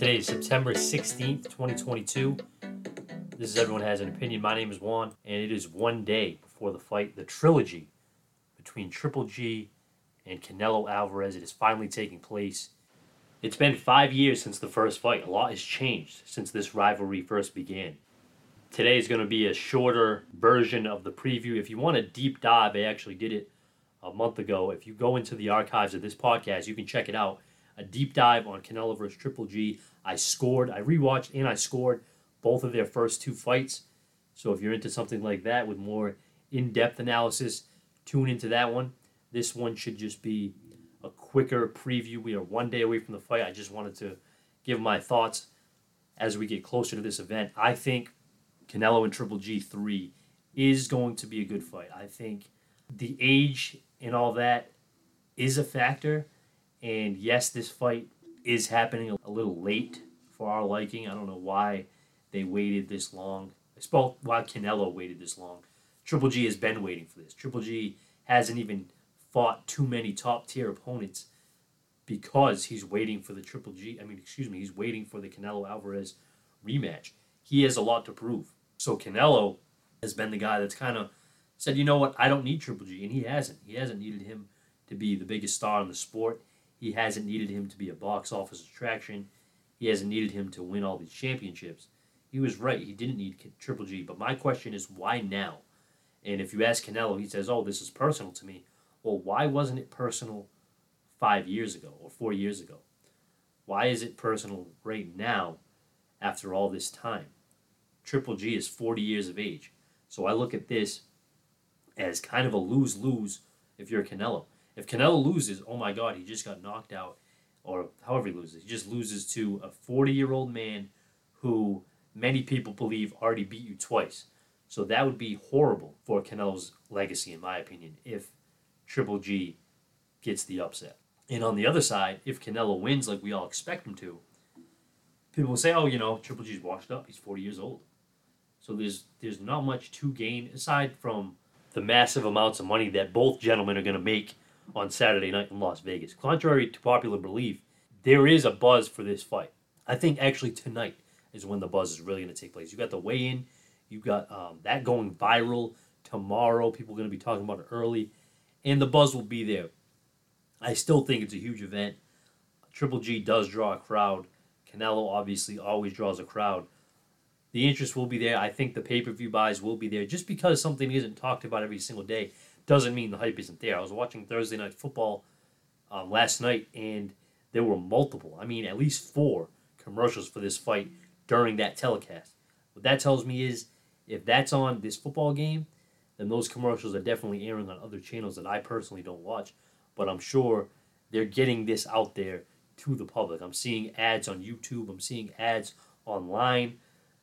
Today is September 16th, 2022. This is Everyone Has an Opinion. My name is Juan, and it is one day before the fight, the trilogy between Triple G and Canelo Alvarez. It is finally taking place. It's been five years since the first fight. A lot has changed since this rivalry first began. Today is going to be a shorter version of the preview. If you want a deep dive, I actually did it a month ago. If you go into the archives of this podcast, you can check it out. A deep dive on Canelo versus Triple G. I scored, I rewatched, and I scored both of their first two fights. So if you're into something like that with more in depth analysis, tune into that one. This one should just be a quicker preview. We are one day away from the fight. I just wanted to give my thoughts as we get closer to this event. I think Canelo and Triple G three is going to be a good fight. I think the age and all that is a factor. And yes, this fight is happening a little late for our liking. I don't know why they waited this long. I spoke why Canelo waited this long. Triple G has been waiting for this. Triple G hasn't even fought too many top tier opponents because he's waiting for the Triple G. I mean, excuse me, he's waiting for the Canelo Alvarez rematch. He has a lot to prove. So Canelo has been the guy that's kind of said, you know what, I don't need Triple G, and he hasn't. He hasn't needed him to be the biggest star in the sport. He hasn't needed him to be a box office attraction. He hasn't needed him to win all these championships. He was right. He didn't need Triple G. But my question is, why now? And if you ask Canelo, he says, oh, this is personal to me. Well, why wasn't it personal five years ago or four years ago? Why is it personal right now after all this time? Triple G is 40 years of age. So I look at this as kind of a lose lose if you're Canelo. If Canelo loses, oh my God, he just got knocked out, or however he loses, he just loses to a 40 year old man who many people believe already beat you twice. So that would be horrible for Canelo's legacy, in my opinion, if Triple G gets the upset. And on the other side, if Canelo wins like we all expect him to, people will say, oh, you know, Triple G's washed up. He's 40 years old. So there's there's not much to gain aside from the massive amounts of money that both gentlemen are going to make on Saturday night in Las Vegas. Contrary to popular belief, there is a buzz for this fight. I think actually tonight is when the buzz is really going to take place. You got the weigh in, you got um, that going viral tomorrow. People are going to be talking about it early, and the buzz will be there. I still think it's a huge event. Triple G does draw a crowd. Canelo obviously always draws a crowd. The interest will be there. I think the pay per view buys will be there. Just because something isn't talked about every single day doesn't mean the hype isn't there. I was watching Thursday Night Football um, last night, and there were multiple, I mean, at least four commercials for this fight during that telecast. What that tells me is if that's on this football game, then those commercials are definitely airing on other channels that I personally don't watch. But I'm sure they're getting this out there to the public. I'm seeing ads on YouTube, I'm seeing ads online.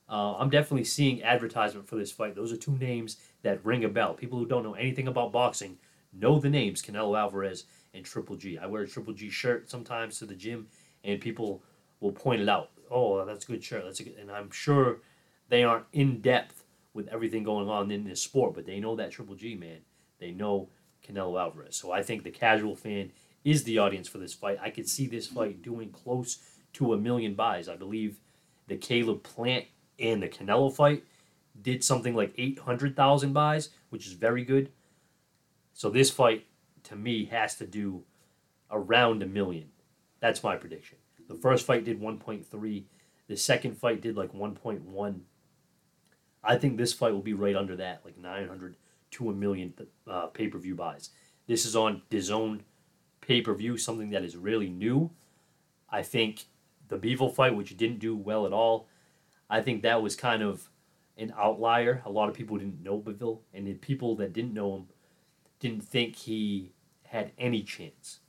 Uh, I'm definitely seeing advertisement for this fight. Those are two names that ring a bell. People who don't know anything about boxing know the names Canelo Alvarez and Triple G. I wear a Triple G shirt sometimes to the gym, and people will point it out. Oh, that's a good shirt. That's a good, and I'm sure they aren't in depth with everything going on in this sport, but they know that Triple G man. They know Canelo Alvarez. So I think the casual fan is the audience for this fight. I could see this fight doing close to a million buys. I believe the Caleb Plant and the Canelo fight did something like 800,000 buys, which is very good. So this fight, to me, has to do around a million. That's my prediction. The first fight did 1.3. The second fight did like 1.1. I think this fight will be right under that, like 900 to a million uh, pay per view buys. This is on DAZN pay per view, something that is really new. I think the Bivol fight, which didn't do well at all, I think that was kind of an outlier. A lot of people didn't know Bivol, and the people that didn't know him didn't think he had any chance.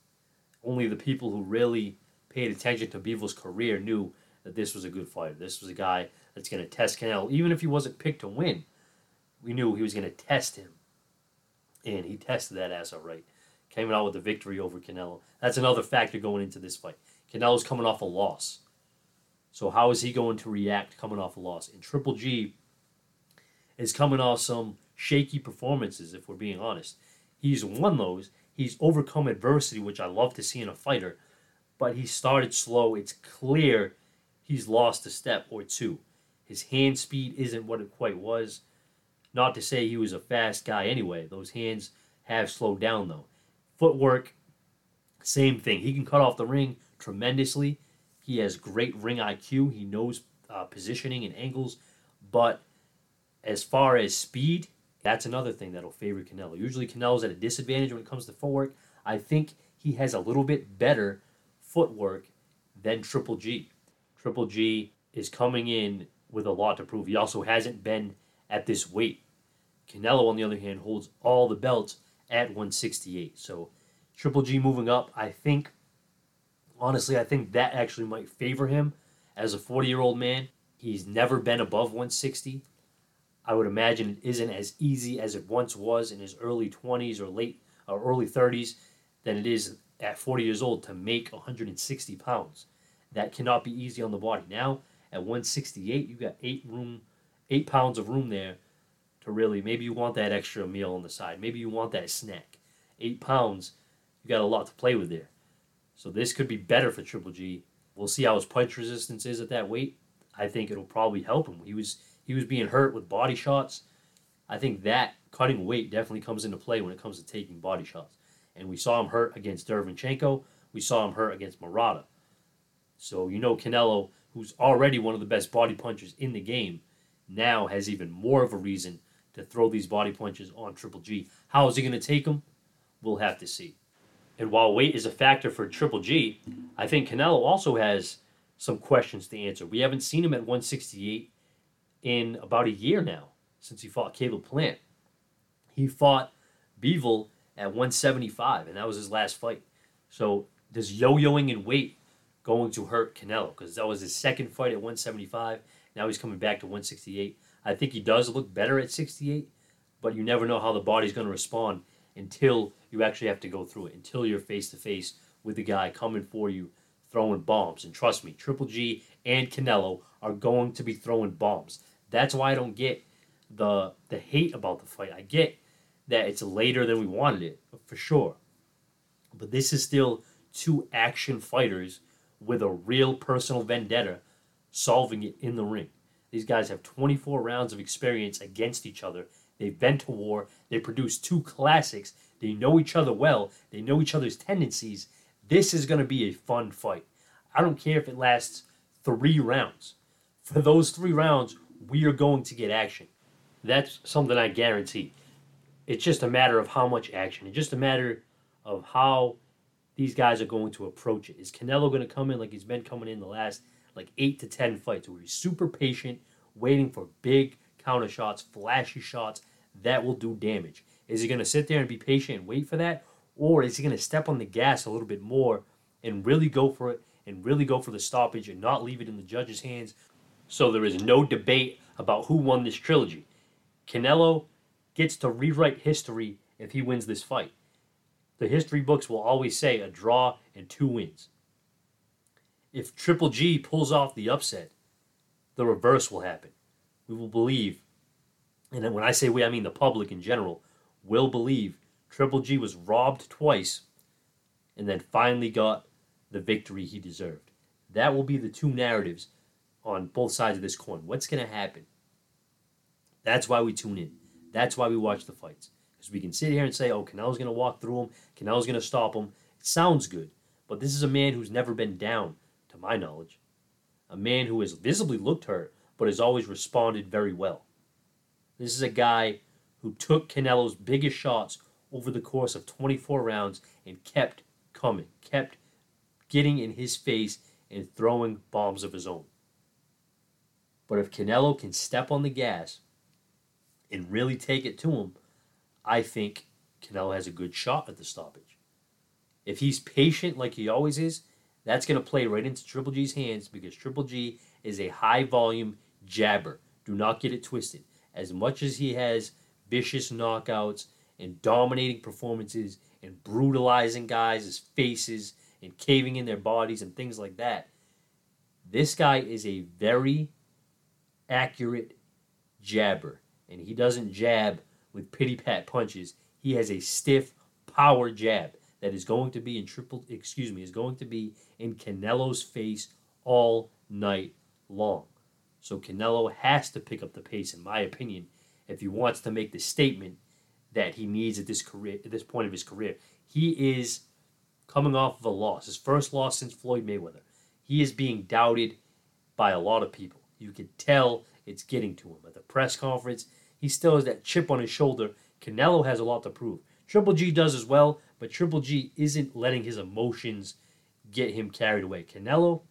Only the people who really paid attention to Bivol's career knew that this was a good fighter. This was a guy that's going to test Canelo. Even if he wasn't picked to win, we knew he was going to test him. And he tested that ass all right. Came out with a victory over Canelo. That's another factor going into this fight. Canelo's coming off a loss. So how is he going to react coming off a loss? And Triple G is coming off some shaky performances, if we're being honest. He's won those. He's overcome adversity, which I love to see in a fighter, but he started slow. It's clear he's lost a step or two. His hand speed isn't what it quite was. Not to say he was a fast guy anyway. Those hands have slowed down though. Footwork, same thing. He can cut off the ring tremendously. He has great ring IQ. He knows uh, positioning and angles. But as far as speed, that's another thing that'll favor Canelo. Usually Canelo's at a disadvantage when it comes to footwork. I think he has a little bit better footwork than Triple G. Triple G is coming in with a lot to prove. He also hasn't been at this weight. Canelo, on the other hand, holds all the belts at 168. So Triple G moving up, I think, honestly, I think that actually might favor him as a 40 year old man. He's never been above 160. I would imagine it isn't as easy as it once was in his early 20s or late or early 30s than it is at 40 years old to make 160 pounds. That cannot be easy on the body. Now at 168, you got eight room, eight pounds of room there to really. Maybe you want that extra meal on the side. Maybe you want that snack. Eight pounds, you got a lot to play with there. So this could be better for Triple G. We'll see how his punch resistance is at that weight. I think it'll probably help him. He was he was being hurt with body shots. I think that cutting weight definitely comes into play when it comes to taking body shots. And we saw him hurt against Derevyanchenko. We saw him hurt against Murata. So you know Canelo, who's already one of the best body punchers in the game, now has even more of a reason to throw these body punches on Triple G. How is he going to take them? We'll have to see. And while weight is a factor for Triple G, I think Canelo also has some questions to answer. We haven't seen him at 168 in about a year now since he fought Caleb Plant. He fought Bivol at 175, and that was his last fight. So does yo-yoing in weight going to hurt Canelo? Because that was his second fight at 175. Now he's coming back to 168. I think he does look better at 68, but you never know how the body's going to respond until you actually have to go through it, until you're face to face with the guy coming for you, throwing bombs. And trust me, Triple G and Canelo are going to be throwing bombs. That's why I don't get the the hate about the fight. I get that it's later than we wanted it, for sure. But this is still two action fighters with a real personal vendetta solving it in the ring. These guys have 24 rounds of experience against each other. They've been to war. They produced two classics. They know each other well. They know each other's tendencies. This is going to be a fun fight. I don't care if it lasts three rounds. For those three rounds, we are going to get action. That's something I guarantee. It's just a matter of how much action. It's just a matter of how these guys are going to approach it. Is Canelo going to come in like he's been coming in the last like eight to ten fights, where he's super patient, waiting for big counter shots, flashy shots that will do damage? Is he going to sit there and be patient and wait for that, or is he going to step on the gas a little bit more and really go for it and really go for the stoppage and not leave it in the judge's hands? So there is no debate about who won this trilogy. Canelo gets to rewrite history if he wins this fight. The history books will always say a draw and two wins. If Triple G pulls off the upset, the reverse will happen. We will believe, and when I say we, I mean the public in general, will believe Triple G was robbed twice and then finally got the victory he deserved. That will be the two narratives on both sides of this coin. What's going to happen? That's why we tune in. That's why we watch the fights. Because we can sit here and say, oh, Canelo's going to walk through him, Canelo's going to stop him. It sounds good. But this is a man who's never been down, to my knowledge. A man who has visibly looked hurt, but has always responded very well. This is a guy who took Canelo's biggest shots over the course of 24 rounds and kept coming, kept getting in his face and throwing bombs of his own. But if Canelo can step on the gas and really take it to him, I think Canelo has a good shot at the stoppage. If he's patient like he always is, that's going to play right into Triple G's hands because Triple G is a high volume jabber. Do not get it twisted. As much as he has vicious knockouts and dominating performances and brutalizing guys' faces and caving in their bodies and things like that, this guy is a very accurate jabber and he doesn't jab with pity pat punches. He has a stiff power jab that is going to be in triple excuse me, is going to be in Canelo's face all night long. So Canelo has to pick up the pace, in my opinion, if he wants to make the statement that he needs at this career at this point of his career. He is coming off of a loss, his first loss since Floyd Mayweather. He is being doubted by a lot of people. You can tell it's getting to him. At the press conference, he still has that chip on his shoulder. Canelo has a lot to prove. Triple G does as well, but Triple G isn't letting his emotions get him carried away. Canelo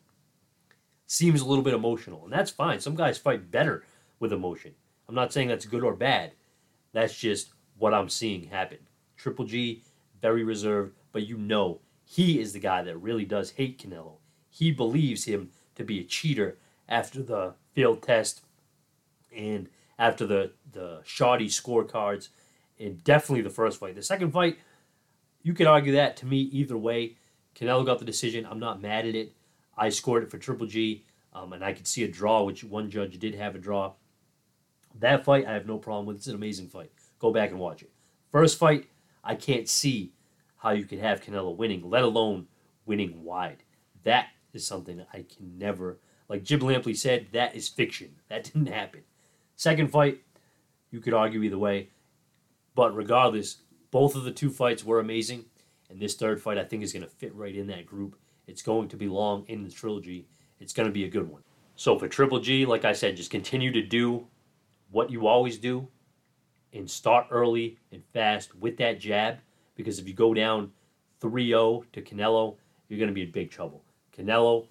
seems a little bit emotional, and that's fine. Some guys fight better with emotion. I'm not saying that's good or bad. That's just what I'm seeing happen. Triple G, very reserved, but you know he is the guy that really does hate Canelo. He believes him to be a cheater after the field test and after the, the shoddy scorecards, and definitely the first fight. The second fight, you could argue that to me either way. Canelo got the decision. I'm not mad at it. I scored it for Triple G, um, and I could see a draw, which one judge did have a draw. That fight, I have no problem with. It's an amazing fight. Go back and watch it. First fight, I can't see how you could have Canelo winning, let alone winning wide. That is something I can never, like Jim Lampley said, that is fiction. That didn't happen. Second fight, you could argue either way. But regardless, both of the two fights were amazing. And this third fight, I think, is going to fit right in that group. It's going to be long in the trilogy. It's going to be a good one. So for Triple G, like I said, just continue to do what you always do and start early and fast with that jab. Because if you go down 3 0 to Canelo, you're going to be in big trouble. Canelo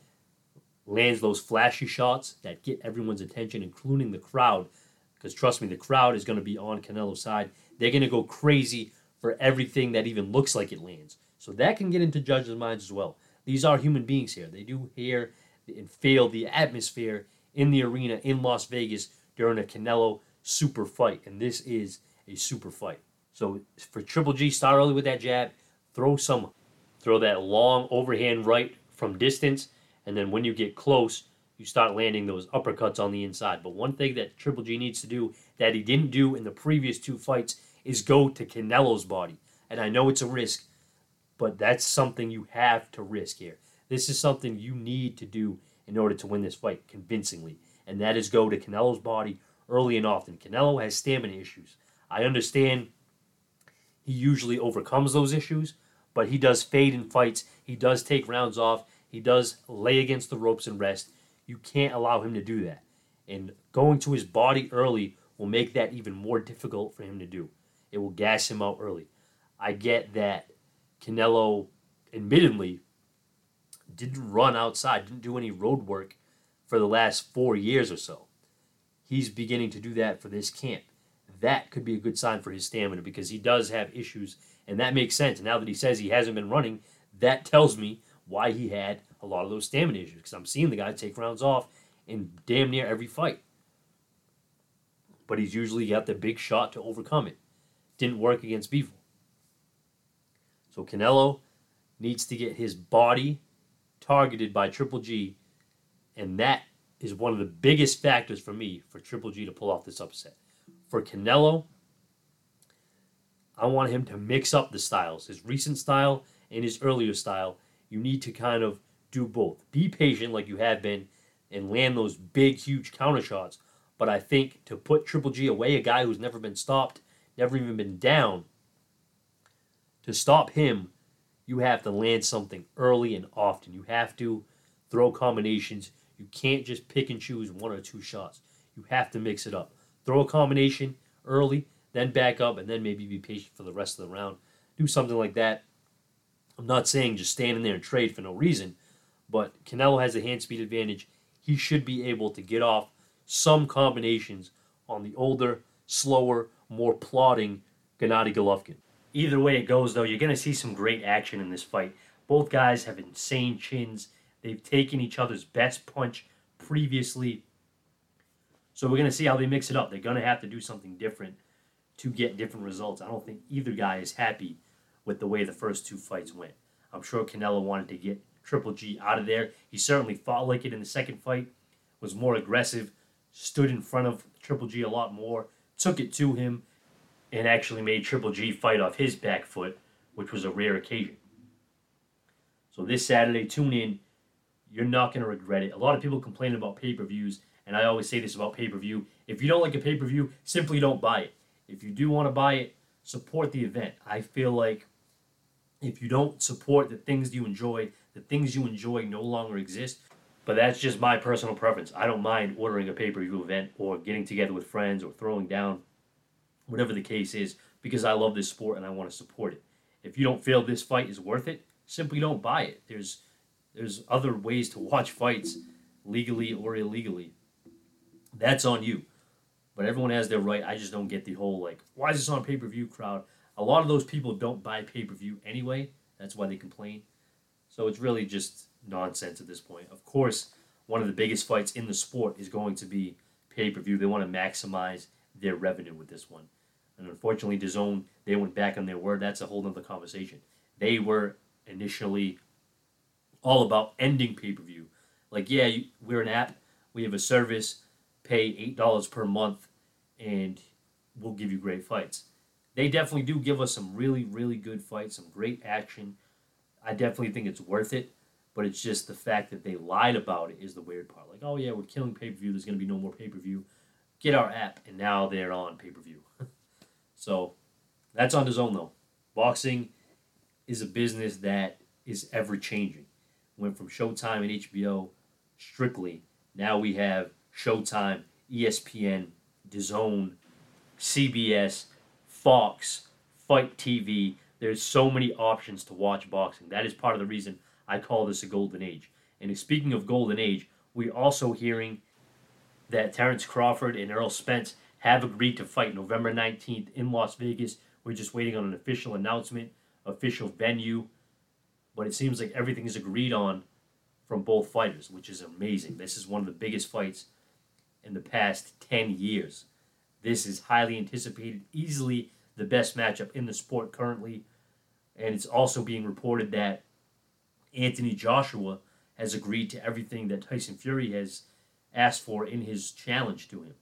lands those flashy shots that get everyone's attention, including the crowd. Because trust me, the crowd is going to be on Canelo's side. They're going to go crazy for everything that even looks like it lands. So that can get into judges' minds as well. These are human beings here. They do hear and feel the atmosphere in the arena in Las Vegas during a Canelo super fight. And this is a super fight. So for Triple G, start early with that jab, throw some, throw that long overhand right from distance, and then when you get close, you start landing those uppercuts on the inside. But one thing that Triple G needs to do that he didn't do in the previous two fights is go to Canelo's body. And I know it's a risk, but that's something you have to risk here. This is something you need to do in order to win this fight convincingly, and that is go to Canelo's body early and often. Canelo has stamina issues. I understand he usually overcomes those issues, but he does fade in fights. He does take rounds off. He does lay against the ropes and rest. You can't allow him to do that. And going to his body early will make that even more difficult for him to do. It will gas him out early. I get that Canelo, admittedly, didn't run outside, didn't do any road work for the last four years or so. He's beginning to do that for this camp. That could be a good sign for his stamina because he does have issues, and that makes sense. Now that he says he hasn't been running, that tells me why he had a lot of those stamina issues because I'm seeing the guy take rounds off in damn near every fight. But he's usually got the big shot to overcome it. Didn't work against Bivol. So Canelo needs to get his body targeted by Triple G, and that is one of the biggest factors for me for Triple G to pull off this upset. For Canelo, I want him to mix up the styles, his recent style and his earlier style. You need to kind of do both. Be patient like you have been and land those big, huge counter shots. But I think to put Triple G away, a guy who's never been stopped, never even been down, to stop him, you have to land something early and often. You have to throw combinations. You can't just pick and choose one or two shots. You have to mix it up. Throw a combination early, then back up, and then maybe be patient for the rest of the round. Do something like that. I'm not saying just stand in there and trade for no reason, but Canelo has a hand speed advantage. He should be able to get off some combinations on the older, slower, more plodding Gennady Golovkin. Either way it goes, though, you're going to see some great action in this fight. Both guys have insane chins. They've taken each other's best punch previously. So we're going to see how they mix it up. They're going to have to do something different to get different results. I don't think either guy is happy with the way the first two fights went. I'm sure Canelo wanted to get Triple G out of there. He certainly fought like it in the second fight, was more aggressive, stood in front of Triple G a lot more, took it to him, and actually made Triple G fight off his back foot, which was a rare occasion. So this Saturday, tune in you're not going to regret it. A lot of people complain about pay per views, and I always say this about pay per view. If you don't like a pay per view, simply don't buy it. If you do want to buy it, support the event. I feel like if you don't support the things you enjoy, the things you enjoy no longer exist. But that's just my personal preference. I don't mind ordering a pay per view event or getting together with friends or throwing down, whatever the case is, because I love this sport and I want to support it. If you don't feel this fight is worth it, simply don't buy it. There's there's other ways to watch fights legally or illegally. That's on you. But everyone has their right. I just don't get the whole like, why is this on pay per view crowd? A lot of those people don't buy pay per view anyway. That's why they complain. So it's really just nonsense at this point. Of course, one of the biggest fights in the sport is going to be pay per view. They want to maximize their revenue with this one. And unfortunately, DAZN, they went back on their word. That's a whole other conversation. They were initially all about ending pay per view. Like, yeah, we're an app, we have a service, pay $8 per month, and we'll give you great fights. They definitely do give us some really, really good fights, some great action. I definitely think it's worth it, but it's just the fact that they lied about it is the weird part. Like, oh, yeah, we're killing pay per view, there's going to be no more pay per view. Get our app, and now they're on pay per view. so that's on DAZN, though. Boxing is a business that is ever changing went from Showtime and HBO strictly. Now we have Showtime, ESPN, DAZN, CBS, Fox, Fight TV. There's so many options to watch boxing. That is part of the reason I call this a golden age. And speaking of golden age, we're also hearing that Terrence Crawford and Errol Spence have agreed to fight November 19th in Las Vegas. We're just waiting on an official announcement, official venue but it seems like everything is agreed on from both fighters, which is amazing. This is one of the biggest fights in the past 10 years. This is highly anticipated, easily the best matchup in the sport currently. And it's also being reported that Anthony Joshua has agreed to everything that Tyson Fury has asked for in his challenge to him.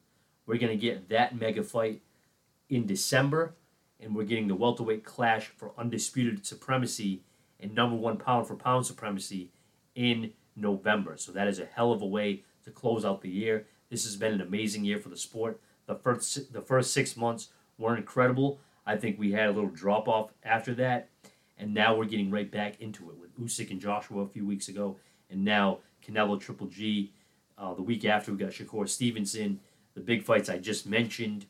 We're going to get that mega fight in December, and we're getting the welterweight clash for undisputed supremacy and number one pound for pound supremacy in November. So that is a hell of a way to close out the year. This has been an amazing year for the sport. The first the first six months were incredible. I think we had a little drop off after that, and now we're getting right back into it with Usyk and Joshua a few weeks ago, and now Canelo Triple G. Uh, the week after we got Shakur Stevenson. The big fights I just mentioned.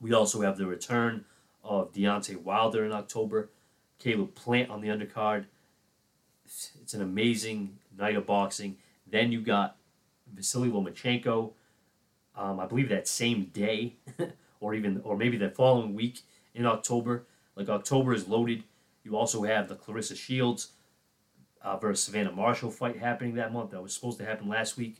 We also have the return of Deontay Wilder in October. Caleb Plant on the undercard. It's an amazing night of boxing. Then you got Vasily Lomachenko. Um, I believe that same day, or even or maybe the following week in October. Like October is loaded. You also have the Claressa Shields uh, versus Savannah Marshall fight happening that month. That was supposed to happen last week,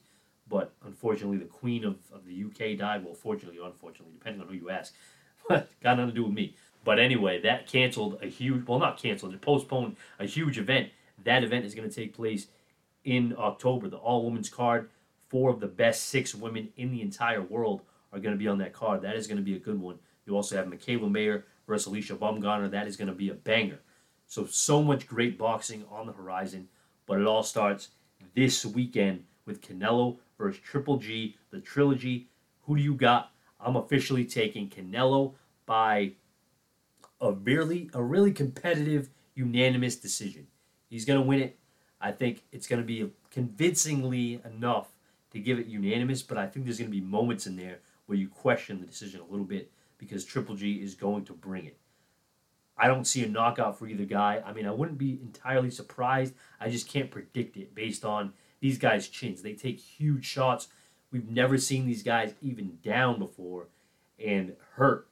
but unfortunately the Queen of, of the UK died. Well, fortunately or unfortunately, depending on who you ask. But got nothing to do with me. But anyway, that canceled a huge, well, not canceled, it postponed a huge event. That event is going to take place in October. The all women's card, four of the best six women in the entire world are going to be on that card. That is going to be a good one. You also have Mikaela Mayer versus Alycia Baumgardner. That is going to be a banger. So, so much great boxing on the horizon. But it all starts this weekend with Canelo versus Triple G, the trilogy. Who do you got? I'm officially taking Canelo by a really a really competitive, unanimous decision. He's going to win it. I think it's going to be convincingly enough to give it unanimous, but I think there's going to be moments in there where you question the decision a little bit because Triple G is going to bring it. I don't see a knockout for either guy. I mean, I wouldn't be entirely surprised. I just can't predict it based on these guys' chins. They take huge shots. We've never seen these guys even down before and hurt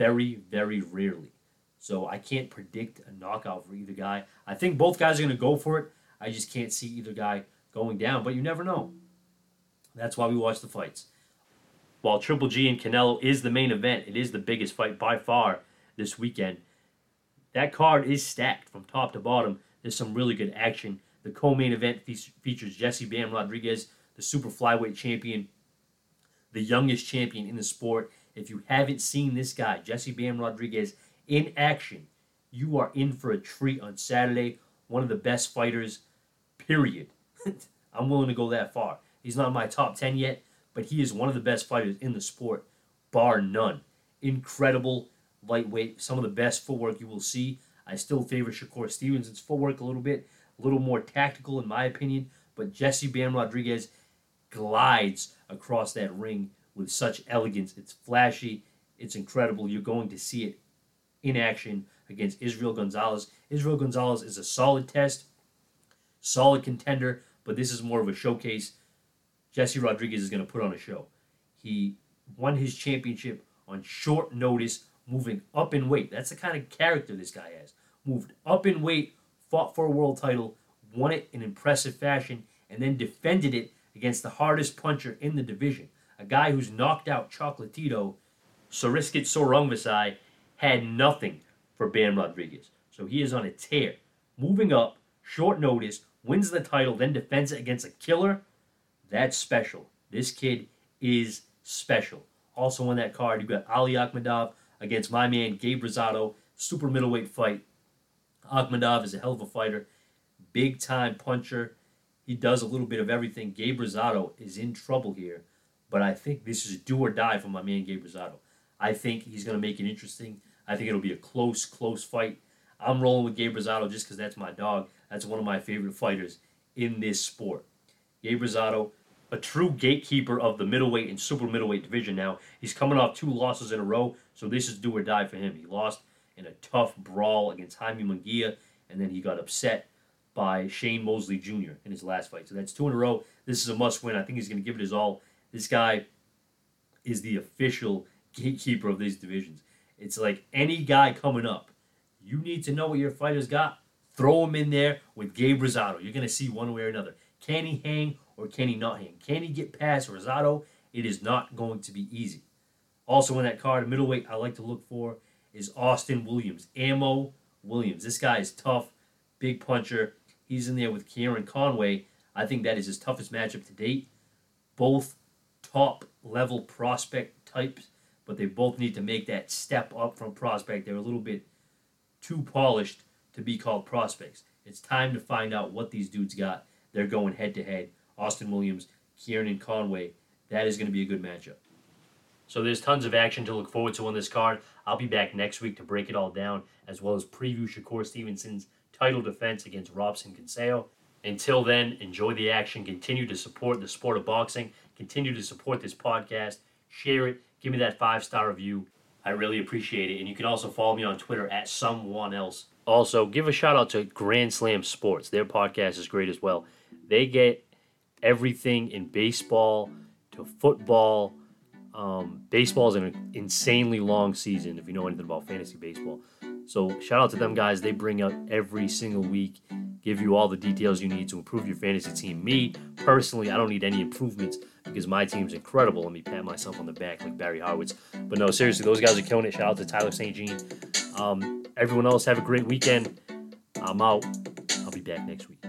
very, very rarely. So I can't predict a knockout for either guy. I think both guys are going to go for it. I just can't see either guy going down, but you never know. That's why we watch the fights. While Triple G and Canelo is the main event, it is the biggest fight by far this weekend. That card is stacked from top to bottom. There's some really good action. The co-main event fe- features Jesse Bam Rodriguez, the super flyweight champion, the youngest champion in the sport, if you haven't seen this guy, Jesse Bam Rodriguez, in action, you are in for a treat on Saturday. One of the best fighters, period, I'm willing to go that far. He's not in my top 10 yet, but he is one of the best fighters in the sport, bar none. Incredible lightweight, some of the best footwork you will see. I still favor Shakur Stevenson's footwork a little bit, a little more tactical in my opinion, but Jesse Bam Rodriguez glides across that ring with such elegance. It's flashy, it's incredible. You're going to see it in action against Israel Gonzalez. Israel Gonzalez is a solid test, solid contender, but this is more of a showcase. Jesse Rodriguez is going to put on a show. He won his championship on short notice, moving up in weight. That's the kind of character this guy has. Moved up in weight, fought for a world title, won it in impressive fashion, and then defended it against the hardest puncher in the division. A guy who's knocked out Chocolatito, Srisaket Sor Rungvisai, had nothing for Bam Rodriguez. So he is on a tear. Moving up, short notice, wins the title, then defends it against a killer. That's special. This kid is special. Also on that card, you got Ali Akhmedov against my man Gabe Rosado, super middleweight fight. Akhmedov is a hell of a fighter, big time puncher. He does a little bit of everything. Gabe Rosado is in trouble here, but I think this is do or die for my man Gabe Rosado. I think he's going to make it interesting. I think it'll be a close, close fight. I'm rolling with Gabe Rosado just because that's my dog. That's one of my favorite fighters in this sport. Gabe Rosado, a true gatekeeper of the middleweight and super middleweight division now. He's coming off two losses in a row, so this is do or die for him. He lost in a tough brawl against Jaime Munguia, and then he got upset by Shane Mosley Jr. in his last fight. So that's two in a row. This is a must win. I think he's going to give it his all. This guy is the official gatekeeper of these divisions. It's like any guy coming up, you need to know what your fighter's got. Throw him in there with Gabe Rosado. You're going to see one way or another. Can he hang or can he not hang? Can he get past Rosado? It is not going to be easy. Also in that card, middleweight, I like to look for is Austin Williams. Ammo Williams. This guy is tough, big puncher. He's in there with Kieron Conway. I think that is his toughest matchup to date. Both top level prospect types but they both need to make that step up from prospect. They're a little bit too polished to be called prospects. It's time to find out what these dudes got. They're going head to head. Austin Williams, Kieron Conway. That is going to be a good matchup. So there's tons of action to look forward to on this card. I'll be back next week to break it all down, as well as preview Shakur Stevenson's title defense against Robson Conceição. Until then, enjoy the action. Continue to support the sport of boxing. Continue to support this podcast. Share it give me that five star review. I really appreciate it. And you can also follow me on Twitter at someone else. Also, give a shout out to Grand Slam Sports. Their podcast is great as well. They get everything in baseball to football. Um, baseball is an insanely long season if you know anything about fantasy baseball. So, shout out to them guys. They bring out every single week, give you all the details you need to improve your fantasy team. Me, personally, I don't need any improvements because my team's incredible. Let me pat myself on the back like Barry Horowitz. But no, seriously, those guys are killing it. Shout out to Tyler St. Jean. Um, everyone else, have a great weekend. I'm out. I'll be back next week.